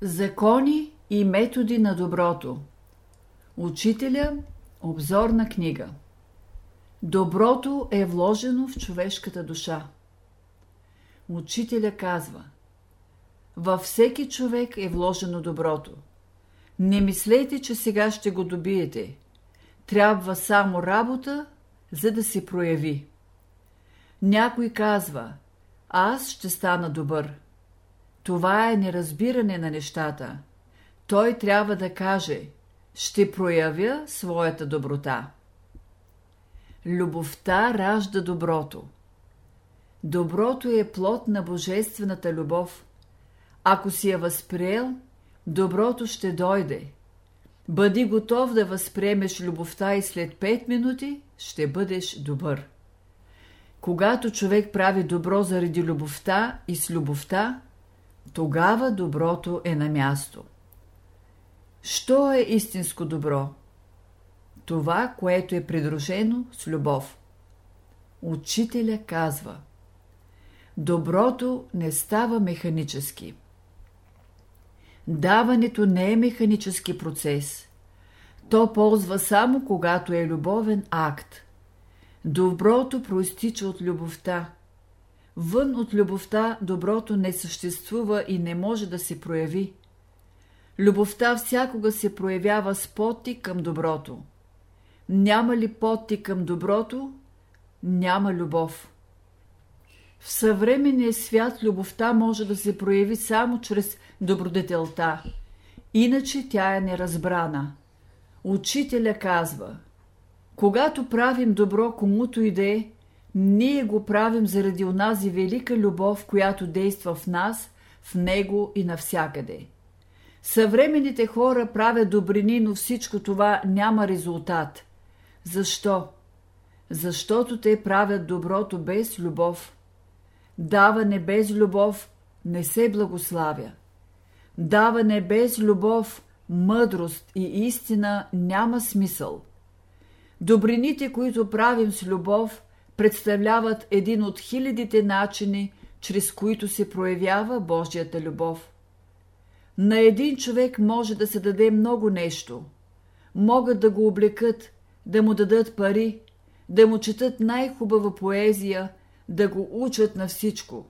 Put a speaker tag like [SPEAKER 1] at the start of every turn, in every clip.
[SPEAKER 1] Закони и методи на доброто Учителя Обзорна книга Доброто е вложено в човешката душа. Учителя казва Във всеки човек е вложено доброто. Не мислете, че сега ще го добиете. Трябва само работа, за да се прояви. Някой казва Аз ще стана добър. Това е неразбиране на нещата. Той трябва да каже Ще проявя своята доброта. Любовта ражда доброто. Доброто е плод на божествената любов. Ако си я възприел, доброто ще дойде. Бъди готов да възприемеш любовта и след 5 минути ще бъдеш добър. Когато човек прави добро заради любовта и с любовта, тогава доброто е на място. Що е истинско добро? Това, което е придружено с любов. Учителя казва Доброто не става механически. Даването не е механически процес. То ползва само когато е любовен акт. Доброто проистича от любовта. Вън от любовта доброто не съществува и не може да се прояви. Любовта всякога се проявява с поти към доброто. Няма ли поти към доброто, няма любов. В съвременния свят любовта може да се прояви само чрез добродетелта, иначе тя е неразбрана. Учителя казва, когато правим добро комуто и да е, ние го правим заради онази велика любов, която действа в нас, в него и навсякъде. Съвременните хора правят добрини, но всичко това няма резултат. Защо? Защото те правят доброто без любов. Даване без любов не се благославя. Даване без любов, мъдрост и истина няма смисъл. Добрините, които правим с любов, представляват един от хилядите начини, чрез които се проявява Божията любов. На един човек може да се даде много нещо. Могат да го облекат, да му дадат пари, да му четат най-хубава поезия, да го учат на всичко.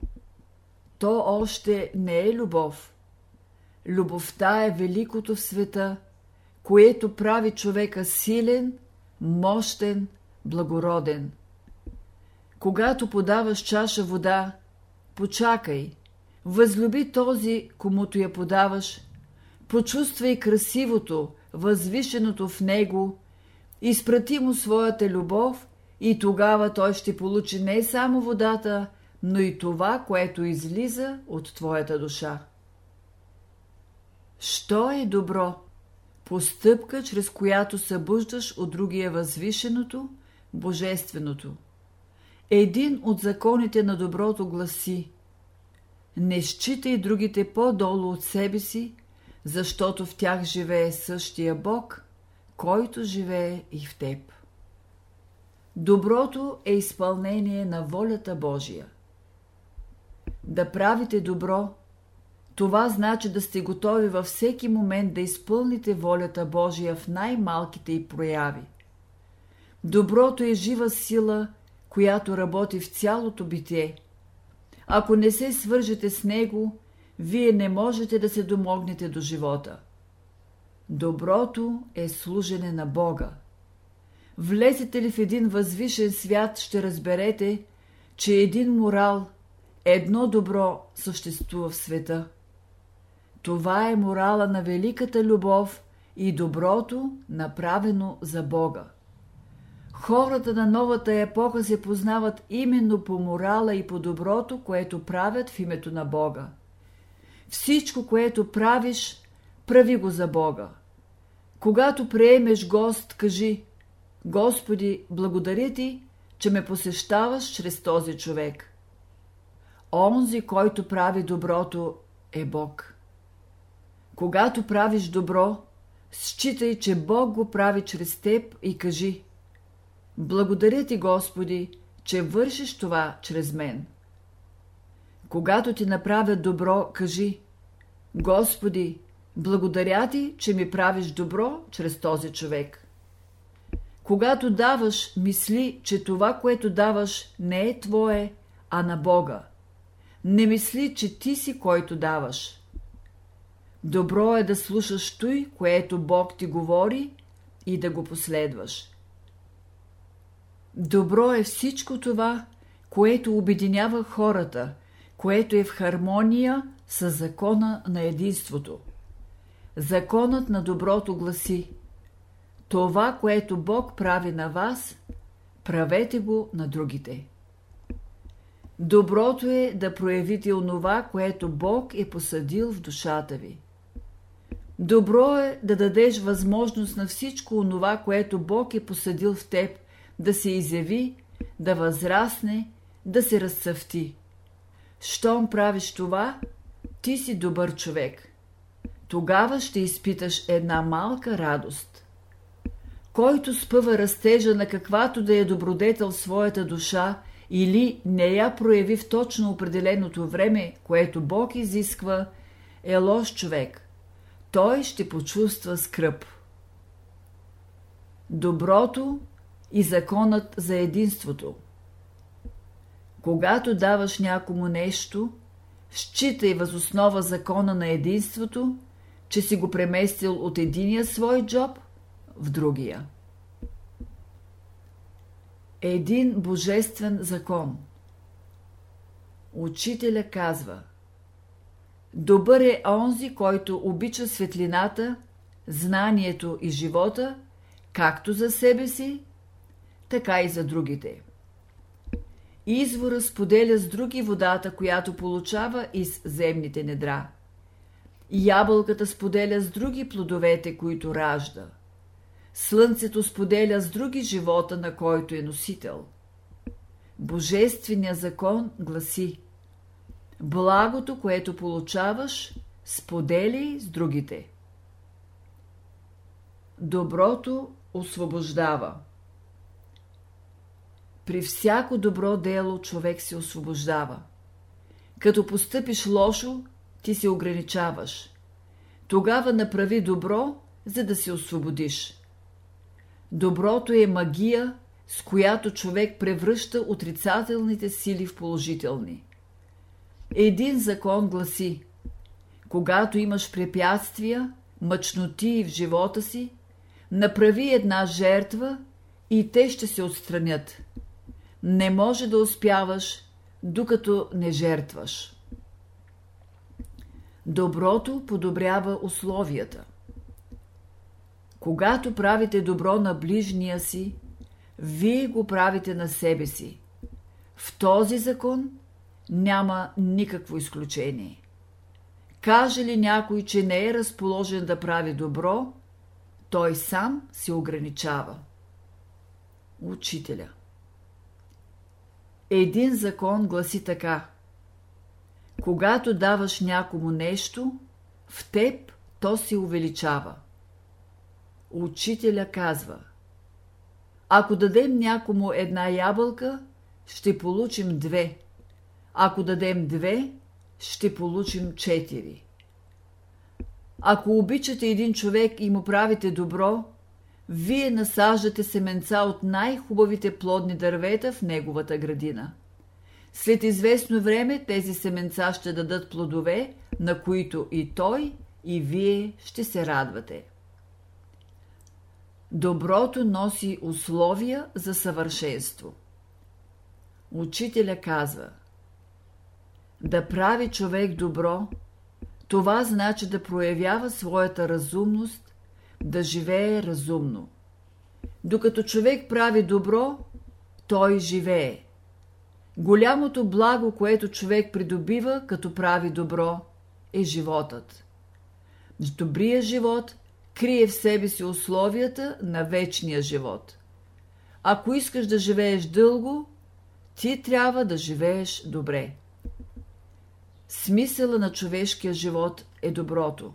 [SPEAKER 1] То още не е любов. Любовта е великото в света, което прави човека силен, мощен, благороден. Когато подаваш чаша вода, почакай, възлюби този, комуто я подаваш, почувствай красивото, възвишеното в него, изпрати му своята любов и тогава той ще получи не само водата, но и това, което излиза от твоята душа. Що е добро? Постъпка, чрез която събуждаш от другия възвишеното, божественото – един от законите на доброто гласи Не считай другите по-долу от себе си, защото в тях живее същия Бог, който живее и в теб. Доброто е изпълнение на волята Божия. Да правите добро, това значи да сте готови във всеки момент да изпълните волята Божия в най-малките й прояви. Доброто е жива сила – която работи в цялото битие. Ако не се свържете с него, вие не можете да се домогнете до живота. Доброто е служене на Бога. Влезете ли в един възвишен свят, ще разберете, че един морал, едно добро съществува в света. Това е морала на великата любов и доброто, направено за Бога. Хората на новата епоха се познават именно по морала и по доброто, което правят в името на Бога. Всичко, което правиш, прави го за Бога. Когато приемеш гост, кажи Господи, благодаря ти, че ме посещаваш чрез този човек. Онзи, който прави доброто, е Бог. Когато правиш добро, считай, че Бог го прави чрез теб и кажи благодаря ти, Господи, че вършиш това чрез мен. Когато ти направят добро, кажи Господи, благодаря ти, че ми правиш добро чрез този човек. Когато даваш, мисли, че това, което даваш, не е твое, а на Бога. Не мисли, че ти си който даваш. Добро е да слушаш той, което Бог ти говори и да го последваш. Добро е всичко това, което обединява хората, което е в хармония с закона на единството. Законът на доброто гласи Това, което Бог прави на вас, правете го на другите. Доброто е да проявите онова, което Бог е посадил в душата ви. Добро е да дадеш възможност на всичко онова, което Бог е посадил в теб, да се изяви, да възрасне, да се разцъфти. Щом правиш това, ти си добър човек. Тогава ще изпиташ една малка радост. Който спъва растежа на каквато да е добродетел своята душа или не я прояви в точно определеното време, което Бог изисква, е лош човек. Той ще почувства скръп. Доброто и законът за единството. Когато даваш някому нещо, считай възоснова закона на единството, че си го преместил от единия свой джоб в другия. Един божествен закон. Учителя казва Добър е онзи, който обича светлината, знанието и живота, както за себе си, така и за другите. Извора споделя с други водата, която получава из земните недра. Ябълката споделя с други плодовете, които ражда. Слънцето споделя с други живота, на който е носител. Божественият закон гласи Благото, което получаваш, сподели с другите. Доброто освобождава. При всяко добро дело човек се освобождава. Като постъпиш лошо, ти се ограничаваш. Тогава направи добро, за да се освободиш. Доброто е магия, с която човек превръща отрицателните сили в положителни. Един закон гласи Когато имаш препятствия, мъчноти в живота си, направи една жертва и те ще се отстранят. Не може да успяваш, докато не жертваш. Доброто подобрява условията. Когато правите добро на ближния си, вие го правите на себе си. В този закон няма никакво изключение. Каже ли някой, че не е разположен да прави добро, той сам се ограничава. Учителя Един закон гласи така. Когато даваш някому нещо, в теб то се увеличава. Учителя казва Ако дадем някому една ябълка, ще получим две. Ако дадем две, ще получим четири. Ако обичате един човек и му правите добро, вие насаждате семенца от най-хубавите плодни дървета в неговата градина. След известно време тези семенца ще дадат плодове, на които и той, и вие ще се радвате. Доброто носи условия за съвършенство. Учителя казва Да прави човек добро, това значи да проявява своята разумност, да живее разумно. Докато човек прави добро, той живее. Голямото благо, което човек придобива, като прави добро, е животът. Добрият живот крие в себе си условията на вечния живот. Ако искаш да живееш дълго, ти трябва да живееш добре. Смисъла на човешкия живот е доброто.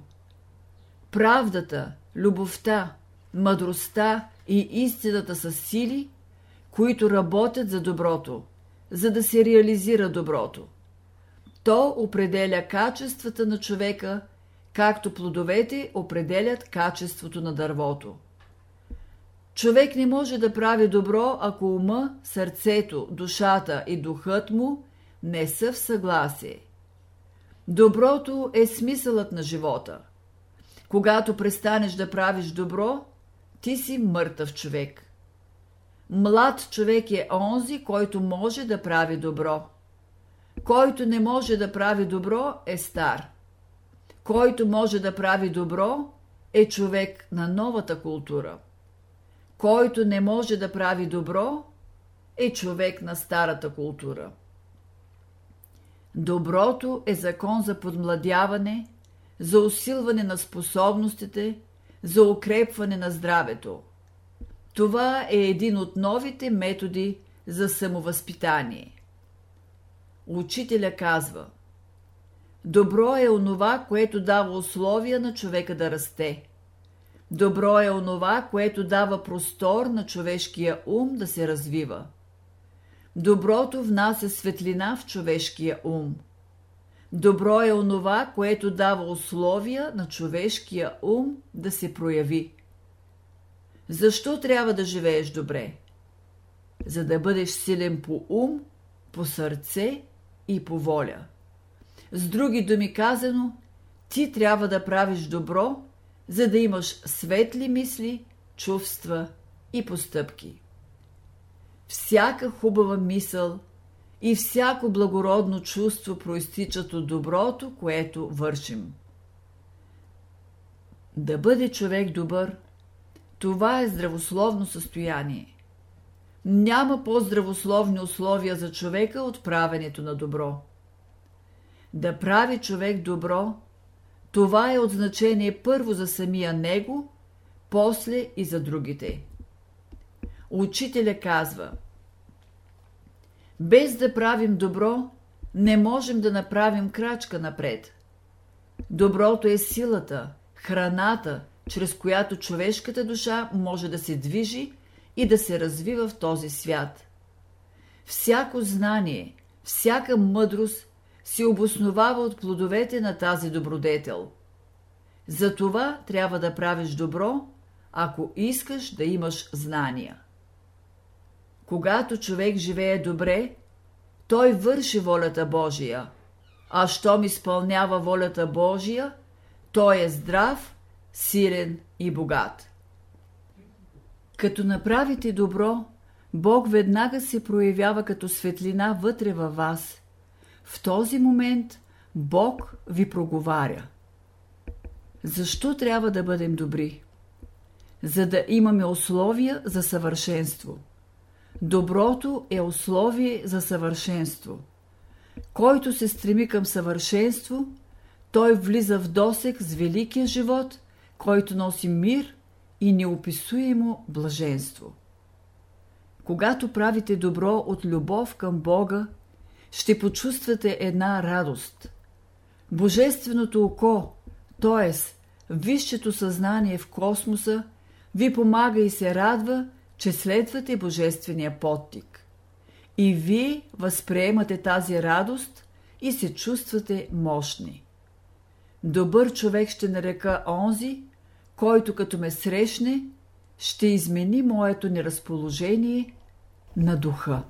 [SPEAKER 1] Правдата, любовта, мъдростта и истината са сили, които работят за доброто, за да се реализира доброто. То определя качествата на човека както плодовете определят качеството на дървото. Човек не може да прави добро, ако ума, сърцето, душата и духът му не са в съгласие. Доброто е смисълът на живота. Когато престанеш да правиш добро, ти си мъртъв човек. Млад човек е онзи, който може да прави добро. Който не може да прави добро, е стар. Който може да прави добро, е човек на новата култура. Който не може да прави добро, е човек на старата култура. Доброто е закон за подмладяване, за усилване на способностите, за укрепване на здравето. Това е един от новите методи за самовъзпитание. Учителя казва Добро е онова, което дава условия на човека да расте. Добро е онова, което дава простор на човешкия ум да се развива. Доброто внася светлина в човешкия ум. Добро е онова, което дава условия на човешкия ум да се прояви. Защо трябва да живееш добре? За да бъдеш силен по ум, по сърце и по воля. С други думи казано, ти трябва да правиш добро, за да имаш светли мисли, чувства и постъпки. Всяка хубава мисъл и всяко благородно чувство проистичат от доброто, което вършим. Да бъде човек добър, това е здравословно състояние. Няма по-здравословни условия за човека от правенето на добро. Да прави човек добро, това е от значение първо за самия него, после и за другите. Учителя казва Без да правим добро, не можем да направим крачка напред. Доброто е силата, храната, чрез която човешката душа може да се движи и да се развива в този свят. Всяко знание, всяка мъдрост се обосновава от плодовете на тази добродетел. Затова трябва да правиш добро, ако искаш да имаш знания. Когато човек живее добре, той върши волята Божия, а щом изпълнява волята Божия, той е здрав, силен и богат. Като направите добро, Бог веднага се проявява като светлина вътре във вас. В този момент Бог ви проговаря. Защо трябва да бъдем добри? За да имаме условия за съвършенство. Доброто е условие за съвършенство. Който се стреми към съвършенство, той влиза в досек с великия живот, който носи мир и неописуемо блаженство. Когато правите добро от любов към Бога, ще почувствате една радост. Божественото око, т.е. висшето съзнание в космоса, ви помага и се радва, че следвате Божествения подтик. И вие възприемате тази радост и се чувствате мощни. Добър човек ще нарека онзи, който като ме срещне, ще измени моето неразположение на духа.